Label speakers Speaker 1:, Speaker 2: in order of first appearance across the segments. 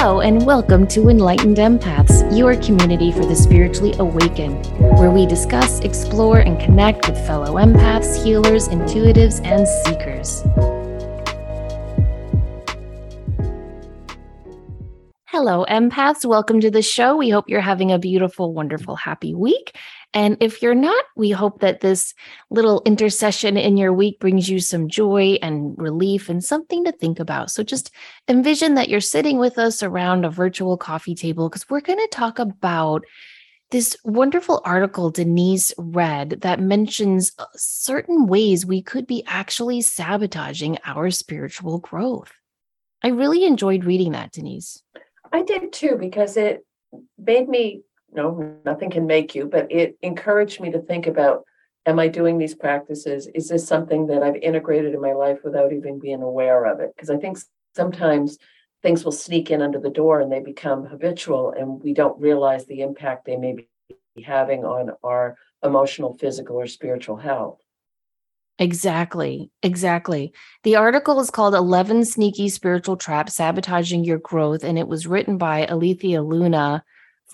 Speaker 1: Hello, and welcome to Enlightened Empaths, your community for the spiritually awakened, where we discuss, explore, and connect with fellow empaths, healers, intuitives, and seekers. Hello, empaths. Welcome to the show. We hope you're having a beautiful, wonderful, happy week. And if you're not, we hope that this little intercession in your week brings you some joy and relief and something to think about. So just envision that you're sitting with us around a virtual coffee table because we're going to talk about this wonderful article Denise read that mentions uh, certain ways we could be actually sabotaging our spiritual growth. I really enjoyed reading that, Denise.
Speaker 2: I did too, because it made me no, nothing can make you, but it encouraged me to think about am I doing these practices? Is this something that I've integrated in my life without even being aware of it? Because I think sometimes things will sneak in under the door and they become habitual and we don't realize the impact they may be having on our emotional, physical, or spiritual health.
Speaker 1: Exactly. Exactly. The article is called 11 Sneaky Spiritual Traps Sabotaging Your Growth, and it was written by Aletheia Luna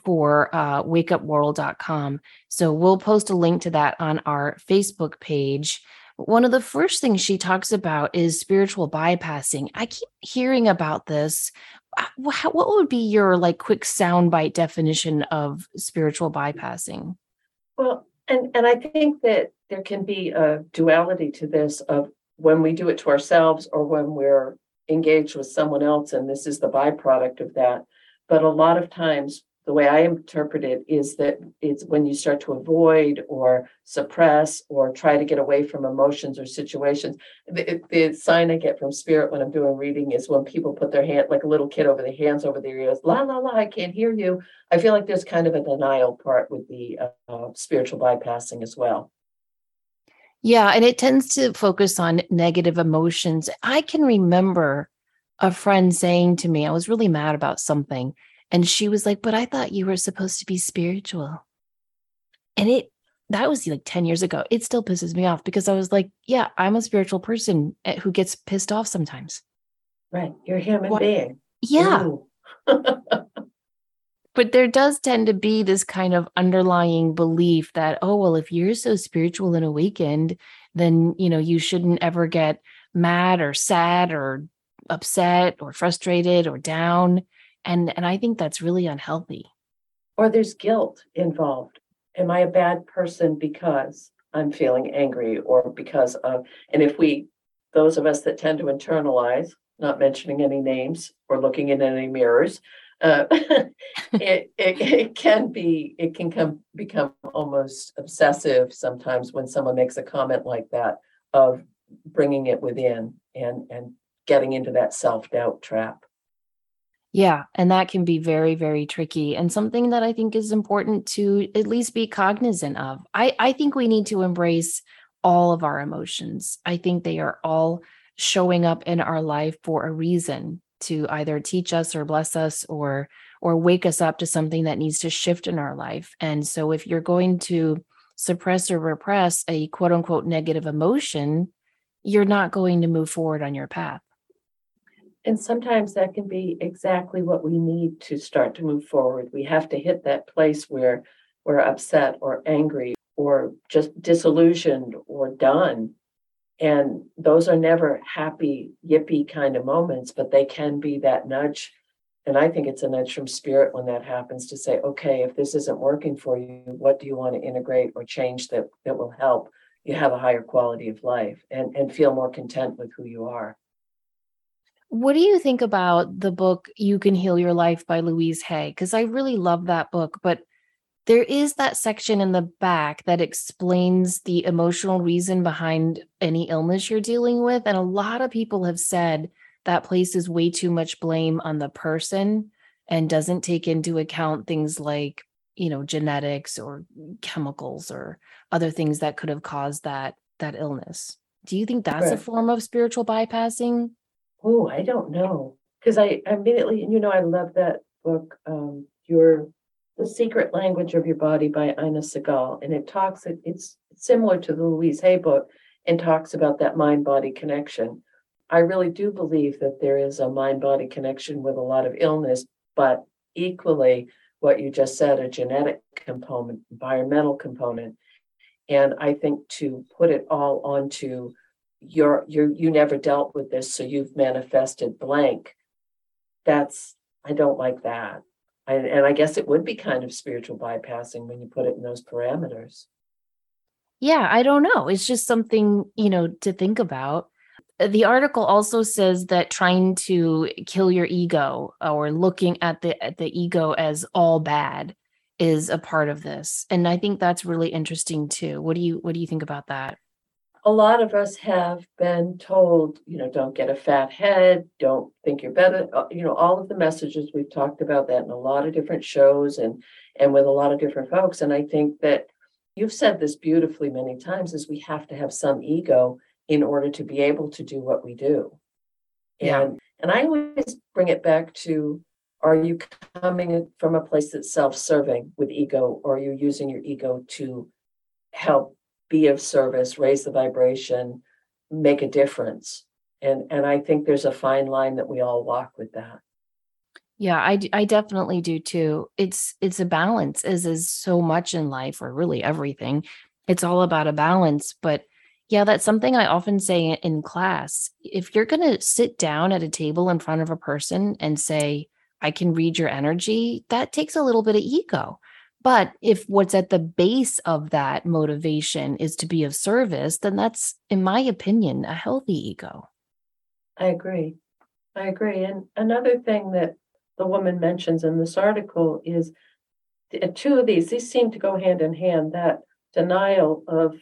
Speaker 1: for uh, wakeupworld.com. So we'll post a link to that on our Facebook page. One of the first things she talks about is spiritual bypassing. I keep hearing about this. Uh, what would be your like quick soundbite definition of spiritual bypassing?
Speaker 2: Well, and and I think that there can be a duality to this of when we do it to ourselves or when we're engaged with someone else, and this is the byproduct of that. But a lot of times the way I interpret it is that it's when you start to avoid or suppress or try to get away from emotions or situations. The, the, sign I get from spirit when I'm doing reading is when people put their hand, like a little kid over their hands over their ears, la, la, la, I can't hear you. I feel like there's kind of a denial part with the uh, spiritual bypassing as well.
Speaker 1: Yeah, and it tends to focus on negative emotions. I can remember a friend saying to me, I was really mad about something and she was like, But I thought you were supposed to be spiritual. And it, that was like 10 years ago. It still pisses me off because I was like, Yeah, I'm a spiritual person eh, who gets pissed off sometimes.
Speaker 2: Right. You're a human what? being.
Speaker 1: Yeah. but there does tend to be this kind of underlying belief that, oh, well, if you're so spiritual and awakened, then, you know, you shouldn't ever get mad or sad or upset or frustrated or down and and i think that's really unhealthy.
Speaker 2: Or there's guilt involved. Am i a bad person because i'm feeling angry or because of and if we those of us that tend to internalize not mentioning any names or looking in any mirrors uh, it, it, it can be it can come become almost obsessive sometimes when someone makes a comment like that of bringing it within and and getting into that self-doubt trap
Speaker 1: yeah, and that can be very, very tricky and something that I think is important to at least be cognizant of. I, I think we need to embrace all of our emotions. I think they are all showing up in our life for a reason to either teach us or bless us or or wake us up to something that needs to shift in our life. And so if you're going to suppress or repress a quote unquote negative emotion, you're not going to move forward on your path.
Speaker 2: And sometimes that can be exactly what we need to start to move forward. We have to hit that place where we're upset or angry or just disillusioned or done. And those are never happy, yippee kind of moments, but they can be that nudge. And I think it's a nudge from spirit when that happens to say, okay, if this isn't working for you, what do you want to integrate or change that, that will help you have a higher quality of life and, and feel more content with who you are?
Speaker 1: What do you think about the book You Can Heal Your Life by Louise Hay? Because I really love that book, but there is that section in the back that explains the emotional reason behind any illness you're dealing with. And a lot of people have said that places way too much blame on the person and doesn't take into account things like, you know, genetics or chemicals or other things that could have caused that that illness. Do you think that's right. a form of spiritual bypassing?
Speaker 2: Oh, I don't know. Because I immediately, you know, I love that book, um, Your the Secret Language of Your Body by Inna Segal. And it talks, it's similar to the Louise Hay book and talks about that mind body connection. I really do believe that there is a mind body connection with a lot of illness, but equally, what you just said, a genetic component, environmental component. And I think to put it all onto your, your, you you never dealt with this, so you've manifested blank. That's, I don't like that. And, and I guess it would be kind of spiritual bypassing when you put it in those parameters.
Speaker 1: Yeah, I don't know. It's just something, you know, to think about. The article also says that trying to kill your ego or looking at the at the ego as all bad is a part of this. And I think that's really interesting too. What do you what do you think about that?
Speaker 2: A lot of us have been told, you know, don't get a fat head, don't think you're better. Uh, you know, all of the messages we've talked about that in a lot of different shows and and with a lot of different folks. And I think that you've said this beautifully many times is we have to have some ego in order to be able to do what we do. Yeah. And and I always bring it back to are you coming from a place that's self-serving with ego or are you using your ego to help be of service, raise the vibration, make a difference. And and I think there's a fine line that we all walk with that.
Speaker 1: Yeah, I I definitely do too. It's it's a balance as is so much in life or really everything. It's all about a balance, but yeah, that's something I often say in class. If you're going to sit down at a table in front of a person and say, I can read your energy, that takes a little bit of ego. But if what's at the base of that motivation is to be of service, then that's, in my opinion, a healthy ego.
Speaker 2: I agree. I agree. And another thing that the woman mentions in this article is uh, two of these, these seem to go hand in hand that denial of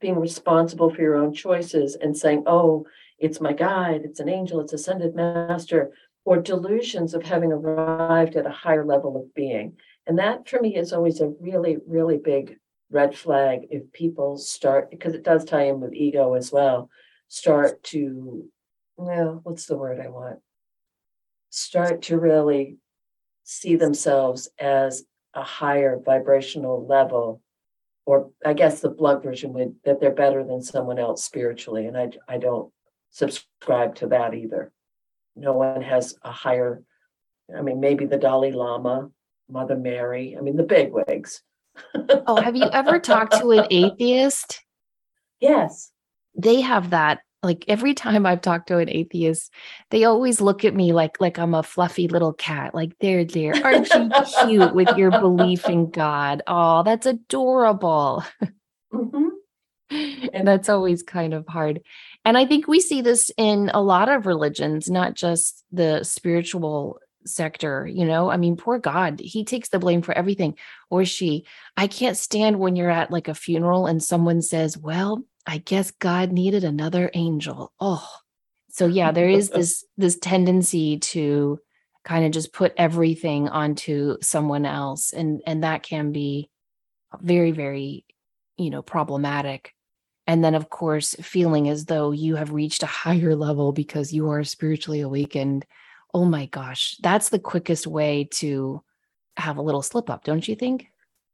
Speaker 2: being responsible for your own choices and saying, oh, it's my guide, it's an angel, it's ascended master, or delusions of having arrived at a higher level of being. And that for me is always a really, really big red flag if people start, because it does tie in with ego as well, start to, well, what's the word I want? Start to really see themselves as a higher vibrational level or I guess the blunt version would that they're better than someone else spiritually. And I I don't subscribe to that either. No one has a higher, I mean, maybe the Dalai Lama Mother Mary. I mean, the bigwigs.
Speaker 1: oh, have you ever talked to an atheist?
Speaker 2: Yes.
Speaker 1: They have that. Like every time I've talked to an atheist, they always look at me like like I'm a fluffy little cat. Like, there, there, aren't you cute with your belief in God? Oh, that's adorable. Mm-hmm. and that's always kind of hard. And I think we see this in a lot of religions, not just the spiritual sector you know? I mean poor god he takes the blame for everything. Or she i can't stand when you're at like a funeral and someone says well i guess god needed another angel oh so yeah there is this this tendency to kind of just put everything onto someone else and and that can be very very you know problematic. And then of course feeling as though you have reached a higher level because you are spiritually awakened oh my gosh, that's the quickest way to have a little slip up, don't you think?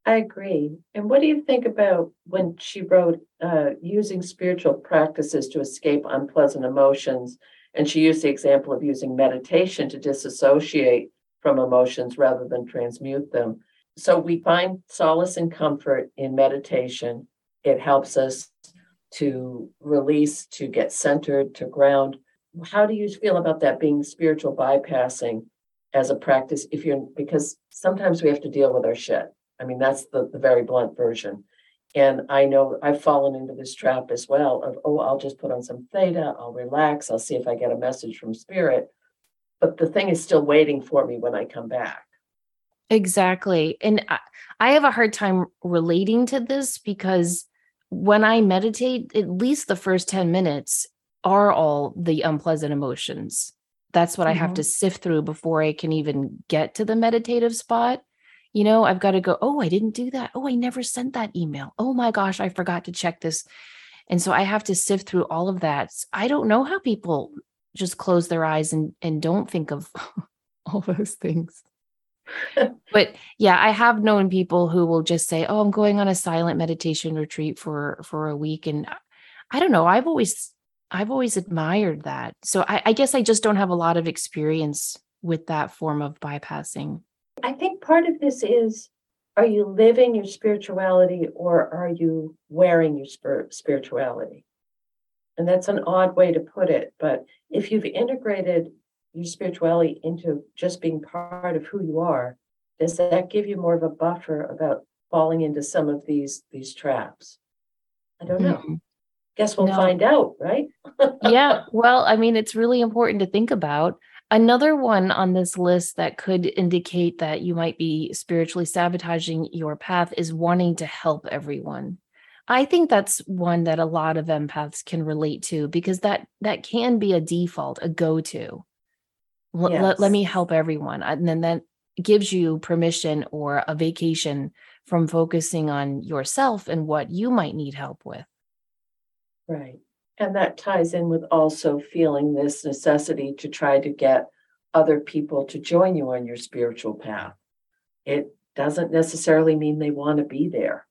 Speaker 2: I agree. And what do you think about when she wrote uh, using spiritual practices to escape unpleasant emotions? And she used the example of using meditation to disassociate from emotions rather than transmute them. So we find solace and comfort in meditation. It helps us to release, to get centered, to ground. How do you feel about that being spiritual bypassing as a practice? If you're because sometimes we have to deal with our shit. I mean, that's the, the very blunt version. And I know I've fallen into this trap as well of, oh, I'll just put on some theta, I'll relax, I'll see if I get a message from spirit. But the thing is still waiting for me when I come back.
Speaker 1: Exactly. And I, I have a hard time relating to this because when I meditate, at least the first 10 minutes are all the unpleasant emotions. That's what mm-hmm. I have to mm-hmm. sift through before I can even get to the meditative spot. You know, I've got to go, oh, I didn't do that. Oh, I never sent that email. Oh my gosh, I forgot to check this. And so I have to sift through all of that. I don't know how people just close their eyes and, and don't think of all those things. but yeah, I have known people who will just say, "Oh, I'm going on a silent meditation retreat for for a week," and I don't know. I've always I've always admired that. So I, I guess I just don't have a lot of experience with that form of bypassing.
Speaker 2: I think part of this is are you living your spirituality or are you wearing your spir- spirituality? And that's an odd way to put it. But if you've integrated your spirituality into just being part of who you are, does that give you more of a buffer about falling into some of these these traps? I don't know. Mm-hmm. Guess we'll no. find out, right?
Speaker 1: yeah. Well, I mean, it's really important to think about. Another one on this list that could indicate that you might be spiritually sabotaging your path is wanting to help everyone. I think that's one that a lot of empaths can relate to because that that can be a default, a go-to. L- yes. let, let me help everyone. And then that gives you permission or a vacation from focusing on yourself and what you might need help with.
Speaker 2: Right. And that ties in with also feeling this necessity to try to get other people to join you on your spiritual path. It doesn't necessarily mean they want to be there.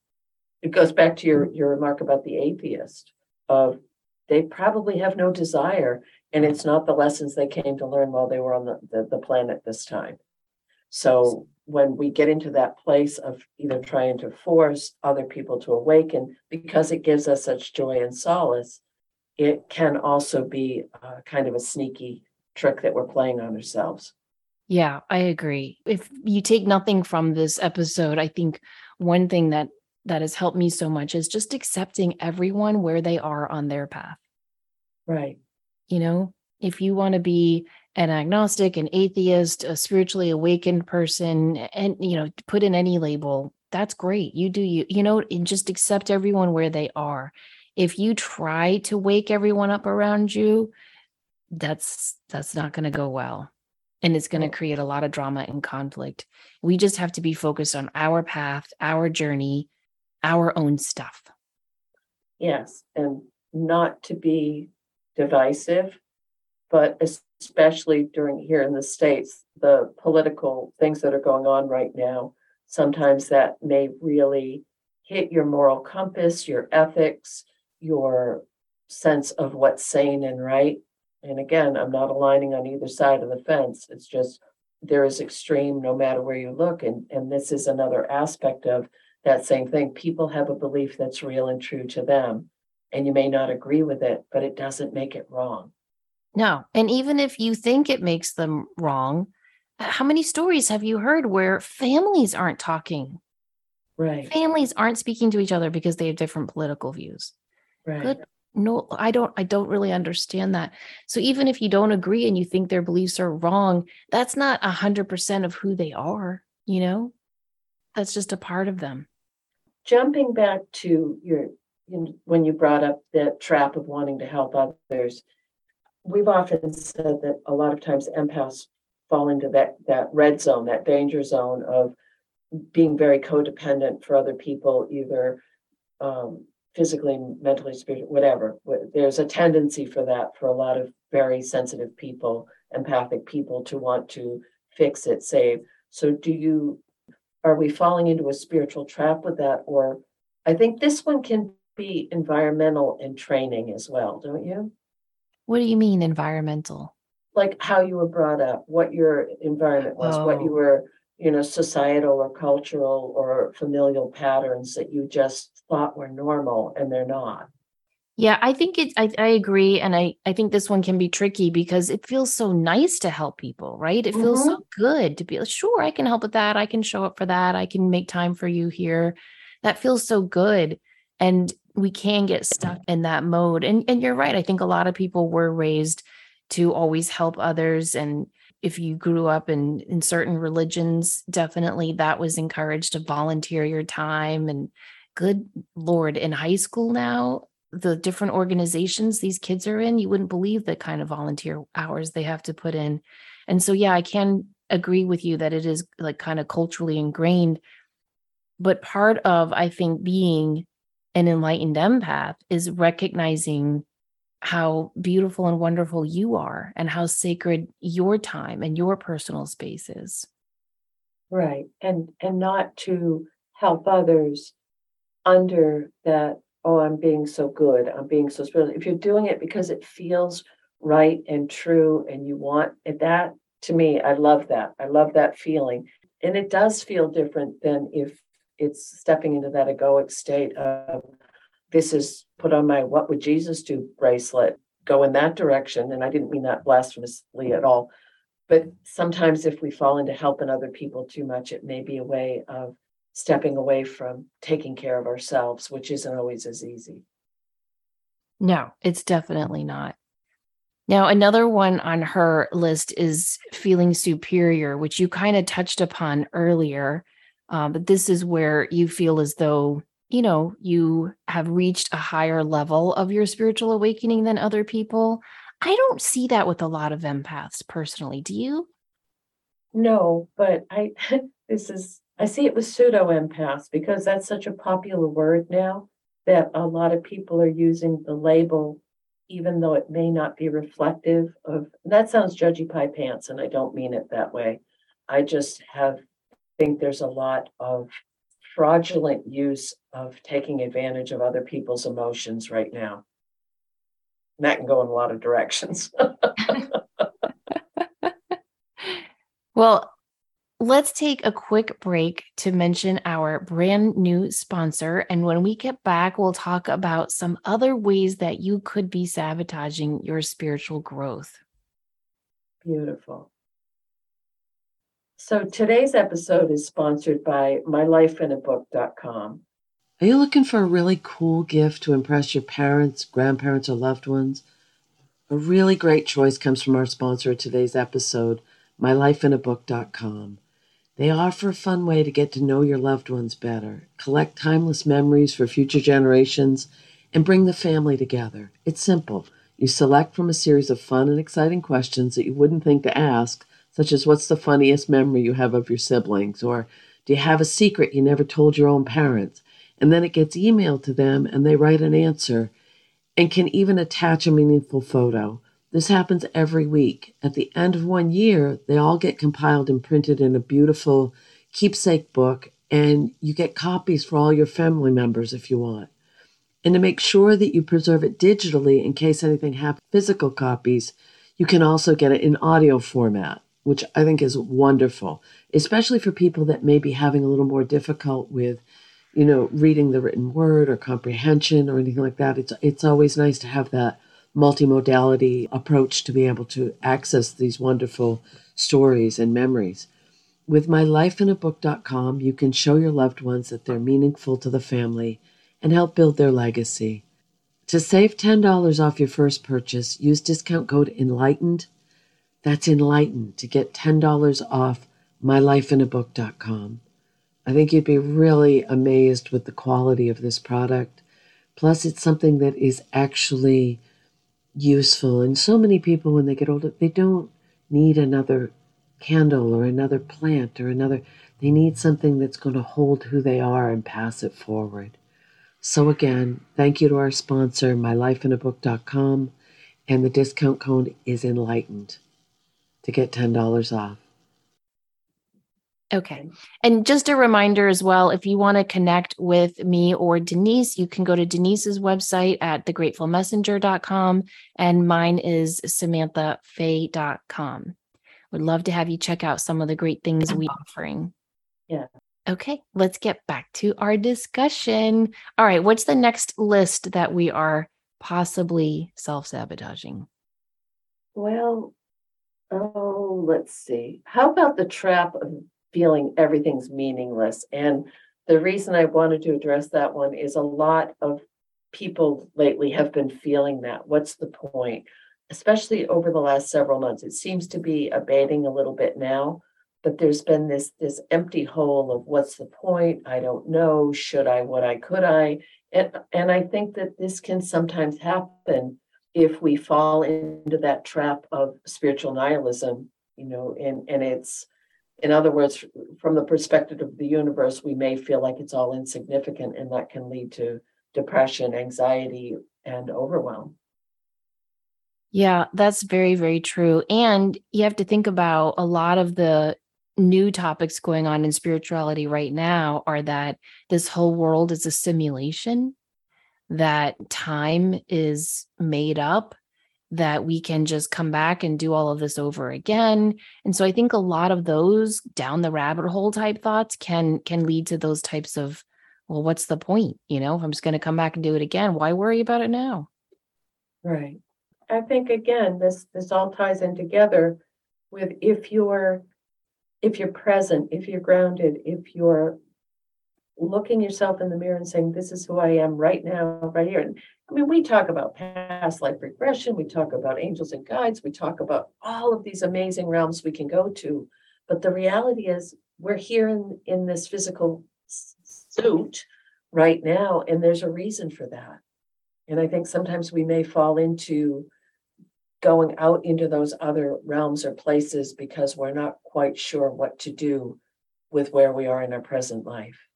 Speaker 2: It goes back to your, your remark about the atheist of they probably have no desire and it's not the lessons they came to learn while they were on the, the, the planet this time. So when we get into that place of either trying to force other people to awaken because it gives us such joy and solace, it can also be uh, kind of a sneaky trick that we're playing on ourselves.
Speaker 1: Yeah, I agree. If you take nothing from this episode, I think one thing that that has helped me so much is just accepting everyone where they are on their path.
Speaker 2: Right.
Speaker 1: You know, if you want to be an agnostic, an atheist, a spiritually awakened person, and you know, put in any label, that's great. You do you, you know, and just accept everyone where they are. If you try to wake everyone up around you that's that's not going to go well. And it's going to create a lot of drama and conflict. We just have to be focused on our path our journey our own stuff.
Speaker 2: Yes and not to be divisive but especially during here in the states the political things that are going on right now sometimes that may really hit your moral compass your ethics your sense of what's sane and right. And again, I'm not aligning on either side of the fence. It's just there is extreme no matter where you look. And, and this is another aspect of that same thing. People have a belief that's real and true to them. And you may not agree with it, but it doesn't make it wrong.
Speaker 1: No. And even if you think it makes them wrong, how many stories have you heard where families aren't talking?
Speaker 2: Right.
Speaker 1: Families aren't speaking to each other because they have different political views.
Speaker 2: Right.
Speaker 1: Good. No, I don't I don't really understand that. So even if you don't agree and you think their beliefs are wrong, that's not a hundred percent of who they are, you know? That's just a part of them.
Speaker 2: Jumping back to your when you brought up the trap of wanting to help others, we've often said that a lot of times empaths fall into that that red zone, that danger zone of being very codependent for other people, either um, physically, mentally, spiritually, whatever. There's a tendency for that for a lot of very sensitive people, empathic people to want to fix it, save. So, do you, are we falling into a spiritual trap with that? Or I think this one can be environmental and training as well, don't you?
Speaker 1: What do you mean environmental?
Speaker 2: Like how you were brought up, what your environment was, oh. what you oh. were you know, societal or cultural or familial patterns that you just thought were normal and they're not.
Speaker 1: Yeah, I think it I, I agree. And I, I think this one can be tricky because it feels so nice to help people, right? It feels
Speaker 2: Mm-hmm.
Speaker 1: so good to be like, sure, I can help with that. I can show up for that. I can make time for you here. That feels so good. And we can get stuck mm-hmm. in that mode. And and you're right. I think a lot of people were raised to always help others. And if you grew up in in certain religions, definitely that was encouraged to volunteer your time and good lord in high school now the different organizations these kids are in, you wouldn't believe the kind of volunteer hours they have to put in. And so, yeah, I can agree with you that it is like kind of culturally ingrained. But part of, I think, being an enlightened empath is recognizing how beautiful and wonderful you are and how sacred your time and your personal space is.
Speaker 2: Right. And and not to help others under that, oh, I'm being so good, I'm being so spiritual. If you're doing it because it feels right and true and you want it, that to me, I love that. I love that feeling. And it does feel different than if it's stepping into that egoic state of this is put on my what would Jesus do bracelet, go in that direction. And I didn't mean that blasphemously at all. But sometimes if we fall into helping other people too much, it may be a way of stepping away from taking care of ourselves, which isn't always as easy.
Speaker 1: No, it's definitely not. Now, another one on her list is feeling superior, which you kind of touched upon earlier. Um, but this is where you feel as though, you know, you have reached a higher level of your spiritual awakening than other people. I don't see that with a lot of empaths personally. Do you?
Speaker 2: No, but I this is I see it with pseudo empaths because that's such a popular word now that a lot of people are using the label, even though it may not be reflective of that sounds judgy pie pants, and I don't mean it that way. I just have think there's a lot of fraudulent use of taking advantage of other people's emotions right now. And that can go in a lot of directions.
Speaker 1: Well, let's take a quick break to mention our brand new sponsor. And when we get back, we'll talk about some other ways that you could be sabotaging your spiritual growth.
Speaker 2: Beautiful. So today's episode is sponsored by mylifeinabook.com.
Speaker 3: Are you looking for a really cool gift to impress your parents, grandparents, or loved ones? A really great choice comes from our sponsor of today's episode, mylifeinabook.com. They offer a fun way to get to know your loved ones better, collect timeless memories for future generations, and bring the family together. It's simple. You select from a series of fun and exciting questions that you wouldn't think to ask, such as what's the funniest memory you have of your siblings, or do you have a secret you never told your own parents? And then it gets emailed to them and they write an answer and can even attach a meaningful photo. This happens every week. At the end of one year, they all get compiled and printed in a beautiful keepsake book, and you get copies for all your family members if you want. And to make sure that you preserve it digitally in case anything happens, physical copies, you can also get it in audio format, which I think is wonderful, especially for people that may be having a little more difficult with, you know, reading the written word or comprehension or anything like that. It's it's always nice to have that multimodality approach to be able to access these wonderful stories and memories. With mylifeinabook.com, you can show your loved ones that they're meaningful to the family and help build their legacy. To save $10 off your first purchase, use discount code ENLIGHTENED. That's ENLIGHTENED to get $10 off mylifeinabook.com. I think you'd be really amazed with the quality of this product. Plus, it's something that is actually useful. And so many people, when they get older, they don't need another candle or another plant or another, they need something that's going to hold who they are and pass it forward. So, again, thank you to our sponsor, mylifeinabook.com, and the discount code is enlightened to get $10 off.
Speaker 1: Okay. And just a reminder as well if you want to connect with me or Denise, you can go to Denise's website at thegratefulmessenger.com and mine is samanthafey.com. Would love to have you check out some of the great things we're offering.
Speaker 2: Yeah.
Speaker 1: Okay, let's get back to our discussion. All right, what's the next list that we are possibly self sabotaging?
Speaker 2: Well, oh, let's see. How about the trap of feeling everything's meaningless? And the reason I wanted to address that one is a lot of people lately have been feeling that. What's the point? Especially over the last several months. It seems to be abating a little bit now, but there's been this this empty hole of what's the point? I don't know. Should I? What I could I? And and I think that this can sometimes happen if we fall into that trap of spiritual nihilism, you know, and and it's in other words, from the perspective of the universe, we may feel like it's all insignificant, and that can lead to depression, anxiety, and overwhelm.
Speaker 1: Yeah, that's very, very true. And you have to think about a lot of the new topics going on in spirituality right now are that this whole world is a simulation, that time is made up, that we can just come back and do all of this over again. And so I think a lot of those down the rabbit hole type thoughts can can lead to those types of well, what's the point? You know, if I'm just going to come back and do it again, why worry about it now?
Speaker 2: Right. I think again, this this all ties in together with if you're if you're present, if you're grounded, if you're looking yourself in the mirror and saying, This is who I am right now, right here. And I mean, we talk about past life regression, we talk about angels and guides, we talk about all of these amazing realms we can go to. But the reality is, we're here in, in this physical suit right now, and there's a reason for that. And I think sometimes we may fall into going out into those other realms or places because we're not quite sure what to do with where we are in our present life.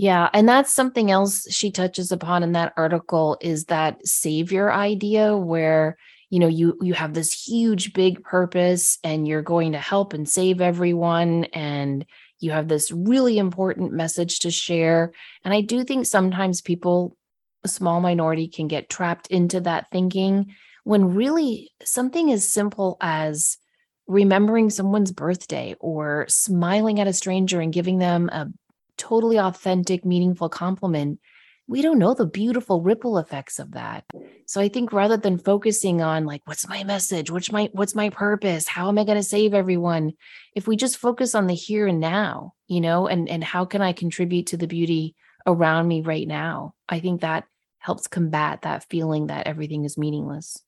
Speaker 1: Yeah, and that's something else she touches upon in that article is that savior idea where you know you you have this huge big purpose and you're going to help and save everyone and you have this really important message to share. And I do think sometimes people a small minority can get trapped into that thinking when really something as simple as remembering someone's birthday or smiling at a stranger and giving them a totally authentic, meaningful compliment, we don't know the beautiful ripple effects of that. So I think rather than focusing on like what's my message, what's my what's my purpose, how am I going to save everyone, if we just focus on the here and now, you know, and and how can I contribute to the beauty around me right now? I think that helps combat that feeling that everything is meaningless.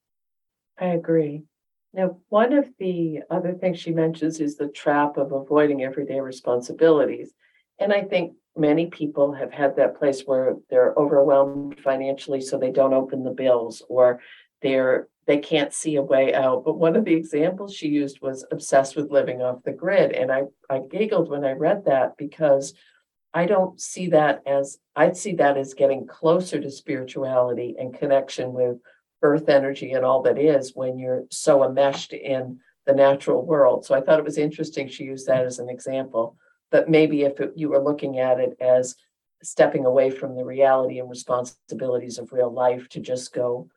Speaker 2: I agree. Now, one of the other things she mentions is the trap of avoiding everyday responsibilities. And I think many people have had that place where they're overwhelmed financially, so they don't open the bills or they're they can't see a way out. But one of the examples she used was obsessed with living off the grid. And I, I giggled when I read that because I don't see that as I'd see that as getting closer to spirituality and connection with earth energy and all that is when you're so enmeshed in the natural world. So I thought it was interesting she used that as an example. But maybe if it, you were looking at it as stepping away from the reality and responsibilities of real life to just go,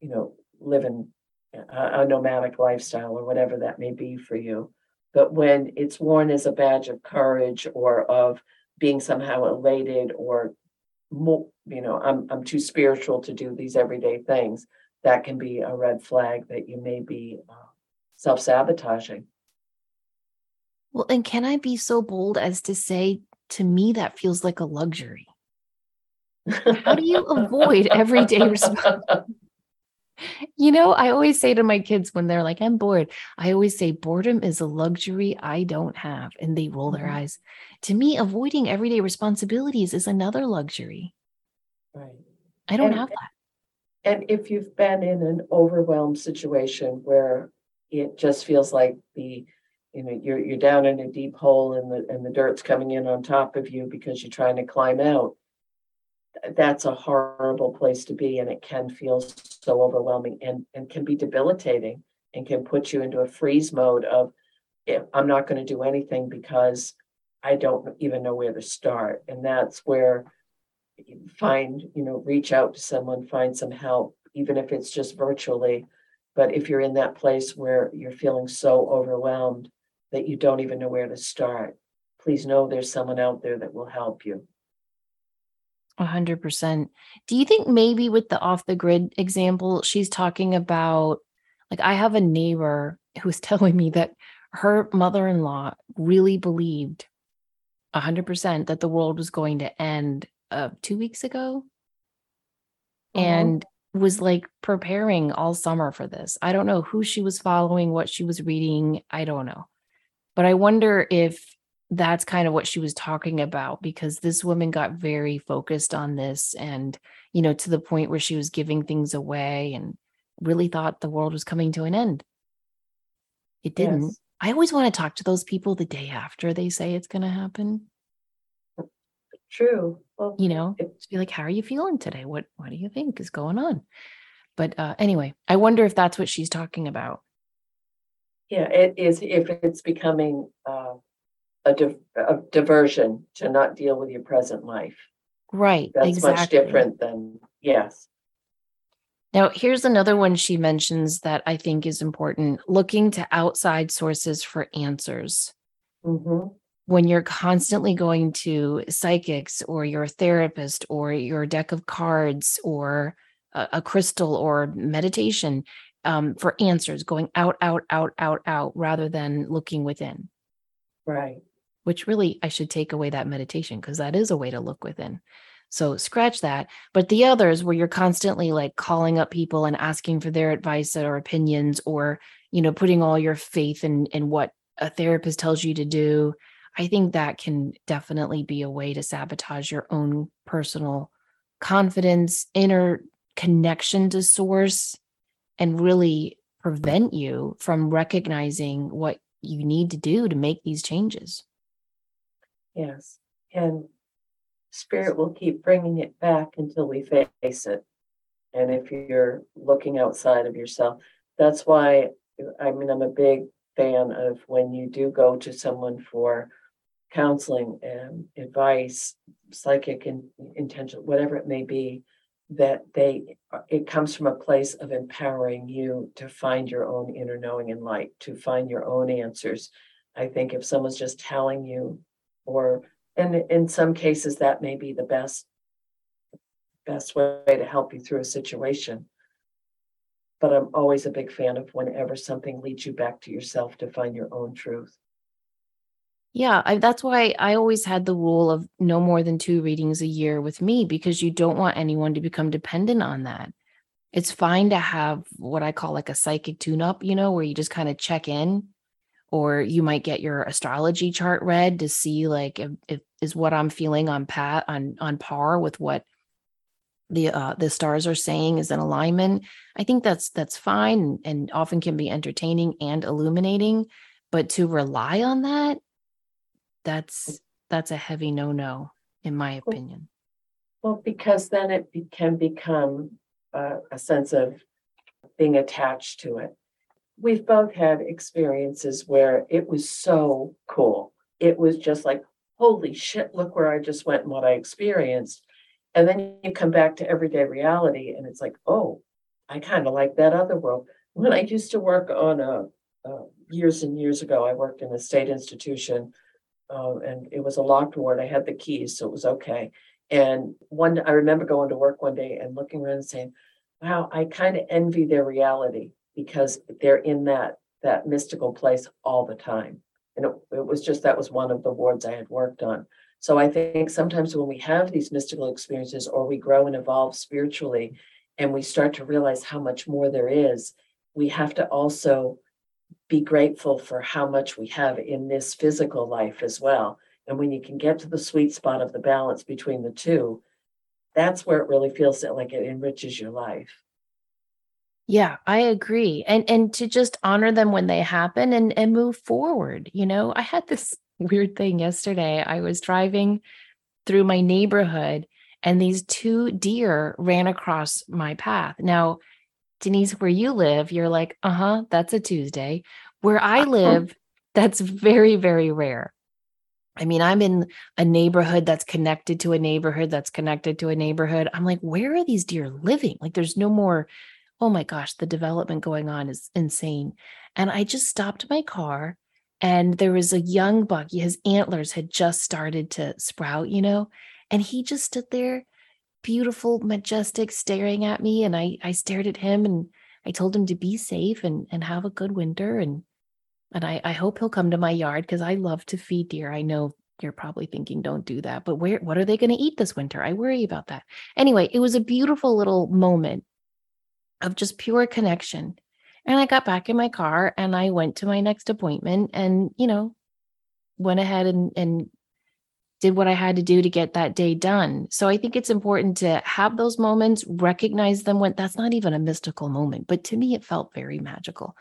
Speaker 2: you know, live in a, a nomadic lifestyle or whatever that may be for you. But when it's worn as a badge of courage or of being somehow elated or more, you know, I'm I'm too spiritual to do these everyday things that can be a red flag that you may be uh, self sabotaging.
Speaker 1: Well, and can I be so bold as to say to me that feels like a luxury? How do you avoid everyday responsibility? You know, I always say to my kids when they're like, I'm bored, I always say, boredom is a luxury I don't have. And they roll their mm-hmm. eyes. To me, avoiding everyday responsibilities is another luxury.
Speaker 2: Right.
Speaker 1: I don't and, have that.
Speaker 2: And if you've been in an overwhelmed situation where it just feels like the you know you're you're down in a deep hole and the and the dirt's coming in on top of you because you're trying to climb out. That's a horrible place to be and it can feel so overwhelming and and can be debilitating and can put you into a freeze mode of i'm not going to do anything because i don't even know where to start. And that's where you find you know reach out to someone find some help even if it's just virtually. But if you're in that place where you're feeling so overwhelmed that you don't even know where to start please know there's someone out there that will help you
Speaker 1: A hundred percent. Do you think maybe with the off the grid example, she's talking about like I have a neighbor who's telling me that her mother-in-law really believed a hundred percent that the world was going to end uh, two weeks ago
Speaker 2: Mhm.
Speaker 1: and was like preparing all summer for this. I don't know who she was following, what she was reading. I don't know. But I wonder if that's kind of what she was talking about because this woman got very focused on this and, you know, to the point where she was giving things away and really thought the world was coming to an end. It didn't.
Speaker 2: Yes.
Speaker 1: I always want to talk to those people the day after they say it's going to happen.
Speaker 2: True. Well,
Speaker 1: you know
Speaker 2: It-
Speaker 1: just be like how are you feeling today what what do you think is going on but uh anyway i wonder if that's what she's talking about
Speaker 2: yeah, it is if it's becoming uh, a, di- a diversion to not deal with your present life.
Speaker 1: right
Speaker 2: That's
Speaker 1: exactly
Speaker 2: much different than yes.
Speaker 1: now here's another one she mentions that i think is important looking to outside sources for answers
Speaker 2: hmm
Speaker 1: when you're constantly going to psychics or your therapist or your deck of cards or a, a crystal or meditation um, for answers going out out out out out rather than looking within
Speaker 2: Right.
Speaker 1: which really I should take away that meditation because that is a way to look within. So scratch that. But the others where you're constantly like calling up people and asking for their advice or opinions or, you know, putting all your faith in in what a therapist tells you to do, I think that can definitely be a way to sabotage your own personal confidence, inner connection to source and really prevent you from recognizing what you need to do to make these changes.
Speaker 2: Yes. And spirit will keep bringing it back until we face it. And if you're looking outside of yourself, that's why I mean, I'm a big fan of when you do go to someone for counseling and advice, psychic and intention, whatever it may be, that they it comes from a place of empowering you to find your own inner knowing and light, to find your own answers. I think if someone's just telling you, or and in some cases that may be the best best way to help you through a situation. But I'm always a big fan of whenever something leads you back to yourself to find your own truth.
Speaker 1: Yeah, I, that's why I always had the rule of no more than two readings a year with me because you don't want anyone to become dependent on that. It's fine to have what I call like a psychic tune up, you know, where you just kind of check in or you might get your astrology chart read to see like if, if is what I'm feeling on pat on on par with what the uh the stars are saying is in alignment. I think that's that's fine and, and often can be entertaining and illuminating, but to rely on that that's that's a heavy no-no in my opinion.
Speaker 2: Well, because then it be- can become uh, a sense of being attached to it. We've both had experiences where it was so cool. It was just like, holy shit, look where I just went and what I experienced. And then you come back to everyday reality and it's like, oh, I kind of like that other world. When I used to work on a, uh, years and years ago, I worked in a state institution uh, and it was a locked ward. I had the keys, so it was okay. And one, I remember going to work one day and looking around and saying, "Wow, I kind of envy their reality because they're in that that mystical place all the time." And it, it was just that was one of the wards I had worked on. So I think sometimes when we have these mystical experiences or we grow and evolve spiritually, and we start to realize how much more there is, we have to also be grateful for how much we have in this physical life as well. And when you can get to the sweet spot of the balance between the two, that's where it really feels like it enriches your life.
Speaker 1: Yeah, I agree. And and to just honor them when they happen and and move forward, you know. I had this weird thing yesterday. I was driving through my neighborhood and these two deer ran across my path. Now, Denise, where you live, you're like, "Uh-huh, that's a Tuesday." Where I live, that's very very rare. I mean, I'm in a neighborhood that's connected to a neighborhood that's connected to a neighborhood. I'm like, where are these deer living? Like, there's no more, oh my gosh, the development going on is insane. And I just stopped my car and there was a young buck. His antlers had just started to sprout, you know, and he just stood there beautiful, majestic, staring at me. And I, I stared at him and I told him to be safe and, and have a good winter. And, and I, I hope he'll come to my yard because I love to feed deer. I know you're probably thinking, don't do that, but where, what are they going to eat this winter? I worry about that. Anyway, it was a beautiful little moment of just pure connection. And I got back in my car and I went to my next appointment and, you know, went ahead and, and did what I had to do to get that day done. So I think it's important to have those moments, recognize them when that's not even a mystical moment, but to me, it felt very magical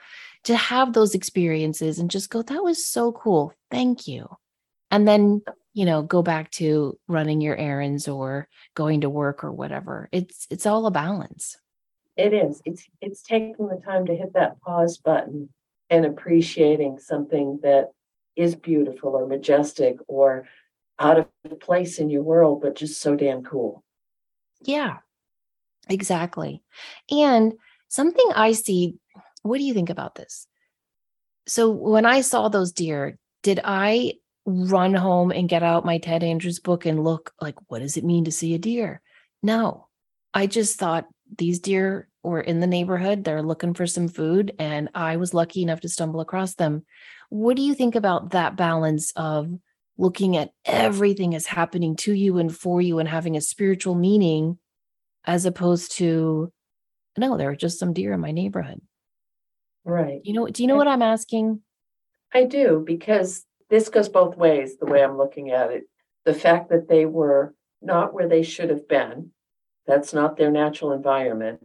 Speaker 1: to have those experiences and just go, that was so cool. Thank you. And then, you know, go back to running your errands or going to work or whatever. It's it's all a balance.
Speaker 2: It is. It's it's taking the time to hit that pause button and appreciating something that is beautiful or majestic or out of place in your world, but just so damn cool.
Speaker 1: Yeah, exactly. And something I see, what do you think about this? So when I saw those deer, did I run home and get out my Ted Andrews book and look like, what does it mean to see a deer? No, I just thought these deer were in the neighborhood. They're looking for some food, and I was lucky enough to stumble across them. What do you think about that balance of looking at everything as happening to you and for you and having a spiritual meaning as opposed to no there are just some deer in my neighborhood.
Speaker 2: Right.
Speaker 1: You know do you know what i'm asking?
Speaker 2: I do because this goes both ways the way i'm looking at it. The fact that they were not where they should have been that's not their natural environment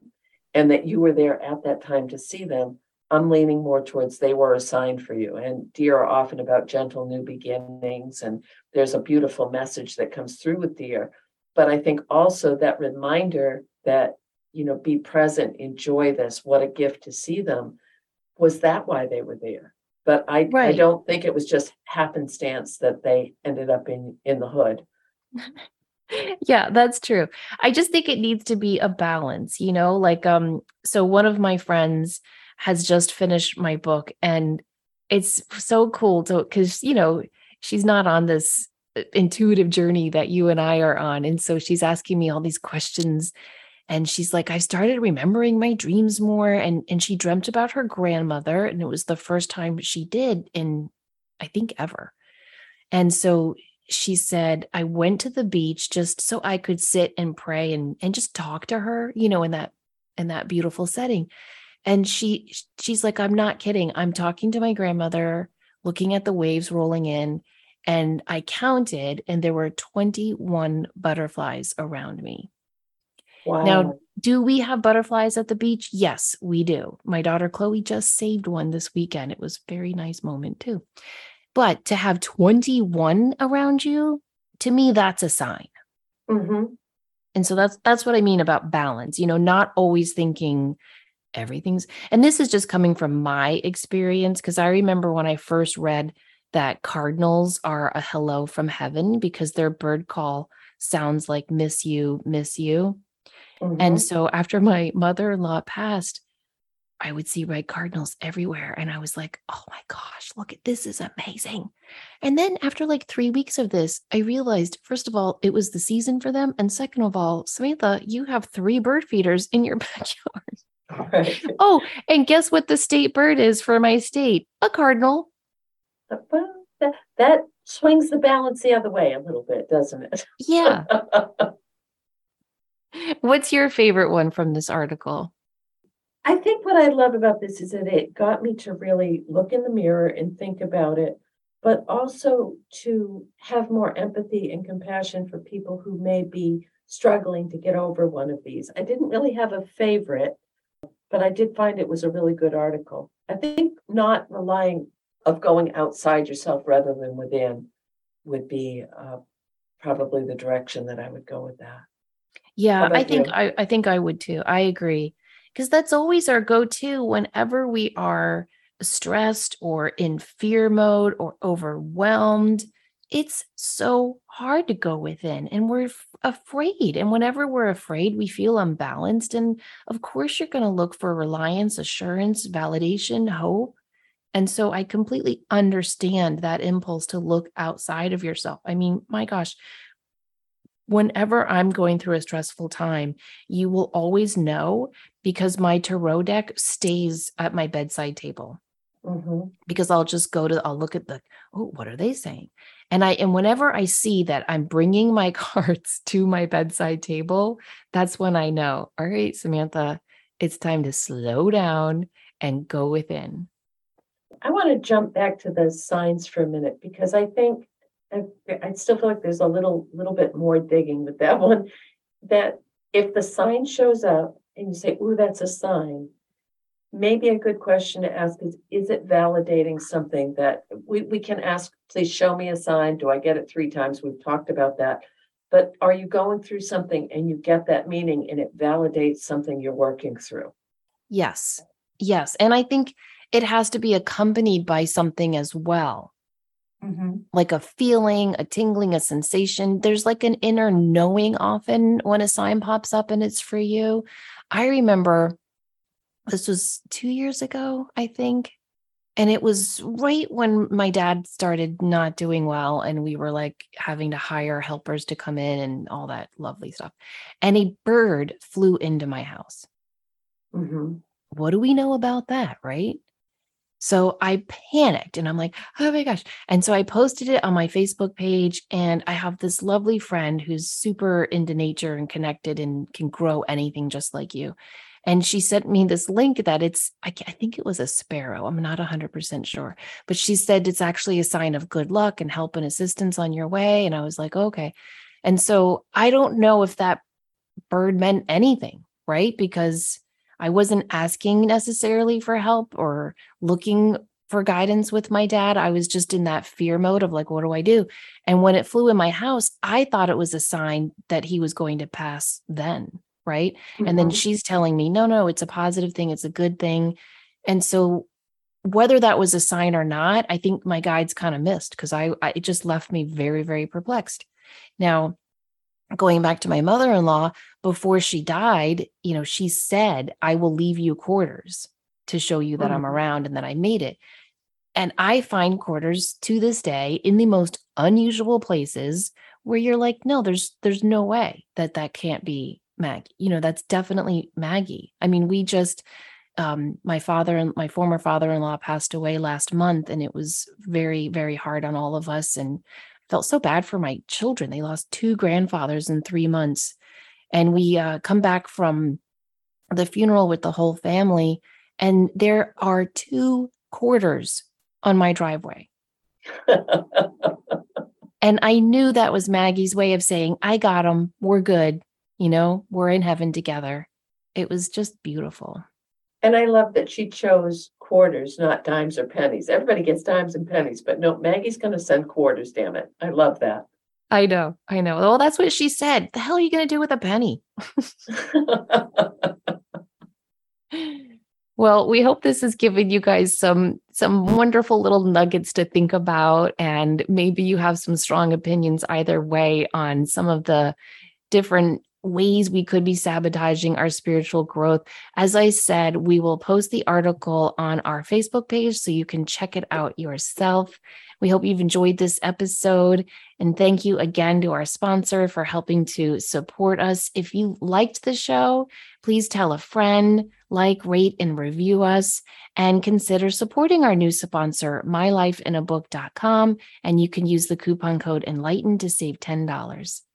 Speaker 2: and that you were there at that time to see them I'm leaning more towards they were assigned for you. And deer are often about gentle new beginnings. And there's a beautiful message that comes through with deer. But I think also that reminder that, you know, be present, enjoy this, what a gift to see them. Was that why they were there? But I, right. I don't think it was just happenstance that they ended up in in the hood.
Speaker 1: yeah that's true i just think it needs to be a balance you know like um so one of my friends has just finished my book and it's so cool to because you know she's not on this uh, intuitive journey that you and I are on and so she's asking me all these questions and she's like I started remembering my dreams more and and she dreamt about her grandmother and it was the first time she did in I think ever. And so she said I went to the beach just so I could sit and pray and and just talk to her you know in that in that beautiful setting and she she's like i'm not kidding. I'm talking to my grandmother looking at the waves rolling in and i counted and there were 21 butterflies around me. Wow. now do we have butterflies at the beach? Yes we do. My daughter chloe just saved one this weekend. It was a very nice moment too. But to have 21 around you to me that's a sign. Mm-hmm. and so that's that's what i mean about balance you know not always thinking everything's and this is just coming from my experience because i remember when i first read that cardinals are a hello from heaven because their bird call sounds like miss you miss you. Mm-hmm. and so after my mother-in-law passed i would see red cardinals everywhere and i was like oh my gosh look at this is amazing. And then after like three weeks of this i realized first of all it was the season for them and second of all samantha you have three bird feeders in your backyard Right. Oh, and guess what the state bird is for my state? A cardinal.
Speaker 2: That, that swings the balance the other way a little bit, doesn't it?
Speaker 1: Yeah. What's your favorite one from this article?
Speaker 2: I think what I love about this is that it got me to really look in the mirror and think about it, but also to have more empathy and compassion for people who may be struggling to get over one of these. I didn't really have a favorite but I did find it was a really good article. I think not relying of going outside yourself rather than within would be uh, probably the direction that I would go with that.
Speaker 1: Yeah, I think I, I think I would too. I agree. Because that's always our go-to whenever we are stressed or in fear mode or overwhelmed it's so hard to go within and we're afraid. And whenever we're afraid, we feel unbalanced. And of course, you're going to look for reliance, assurance, validation, hope. And so I completely understand that impulse to look outside of yourself. I mean, my gosh, whenever I'm going through a stressful time, you will always know because my tarot deck stays at my bedside table.
Speaker 2: Mhm.
Speaker 1: Because I'll just go to, I'll look at the, oh, what are they saying? And I, and whenever I see that I'm bringing my cards to my bedside table, that's when I know, all right, Samantha, it's time to slow down and go within.
Speaker 2: I want to jump back to the signs for a minute because I think I, I still feel like there's a little little bit more digging with that one. That if the sign shows up and you say, "Ooh, that's a sign," maybe a good question to ask is, "Is it validating something that we we can ask? Please show me a sign. Do I get it three times? We've talked about that." But are you going through something and you get that meaning and it validates something you're working through?
Speaker 1: Yes. Yes. And I think it has to be accompanied by something as well, mm-hmm. like a feeling, a tingling, a sensation. There's like an inner knowing often when a sign pops up and it's for you. I remember this was two years ago, I think. And it was right when my dad started not doing well, and we were like having to hire helpers to come in and all that lovely stuff. And a bird flew into my house.
Speaker 2: Mhm.
Speaker 1: what do we know about that? Right. So I panicked and I'm like, oh my gosh. And so I posted it on my Facebook page. And I have this lovely friend who's super into nature and connected and can grow anything just like you. And she sent me this link that it's, I, I think it was a sparrow. I'm not 100% sure. But she said it's actually a sign of good luck and help and assistance on your way. And I was like, okay. And so I don't know if that bird meant anything, right? Because I wasn't asking necessarily for help or looking for guidance with my dad. I was just in that fear mode of like, what do I do? And when it flew in my house, I thought it was a sign that he was going to pass then. Right. And then
Speaker 2: Mhm.
Speaker 1: she's telling me, no, no, it's a positive thing. It's a good thing. And so, whether that was a sign or not, I think my guides kind of missed because I, I, it just left me very, very perplexed. Now, going back to my mother in law, before she died, you know, she said, I will leave you quarters to show you that I'm
Speaker 2: Mhm.
Speaker 1: around and that I made it. And I find quarters to this day in the most unusual places where you're like, no, there's there's no way that that can't be Maggie. You know, that's definitely Maggie. I mean, we just um my father and my former father-in-law passed away last month and it was very very hard on all of us and felt so bad for my children. They lost two grandfathers in 3 months. And we uh come back from the funeral with the whole family and there are two quarters on my driveway. And I knew that was Maggie's way of saying, I got them. We're good. You know, we're in heaven together. It was just beautiful.
Speaker 2: And I love that she chose quarters, not dimes or pennies. Everybody gets dimes and pennies, but no, Maggie's going to send quarters, damn it. I love that.
Speaker 1: I know. I know. Well, that's what she said. The hell are you going to do with a penny? Well, we hope this has given you guys some some wonderful little nuggets to think about and maybe you have some strong opinions either way on some of the different ways we could be sabotaging our spiritual growth. As I said, we will post the article on our Facebook page so you can check it out yourself. We hope you've enjoyed this episode. And thank you again to our sponsor for helping to support us. If you liked the show, please tell a friend, like, rate, and review us, and consider supporting our new sponsor, mylifeinabook.com. And you can use the coupon code ENLIGHTEN to save $10.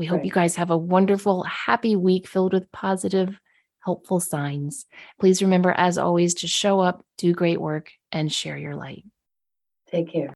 Speaker 1: We hope
Speaker 2: Right.
Speaker 1: you guys have a wonderful, happy week filled with positive, helpful signs. Please remember, as always, to show up, do great work, and share your light.
Speaker 2: Take care.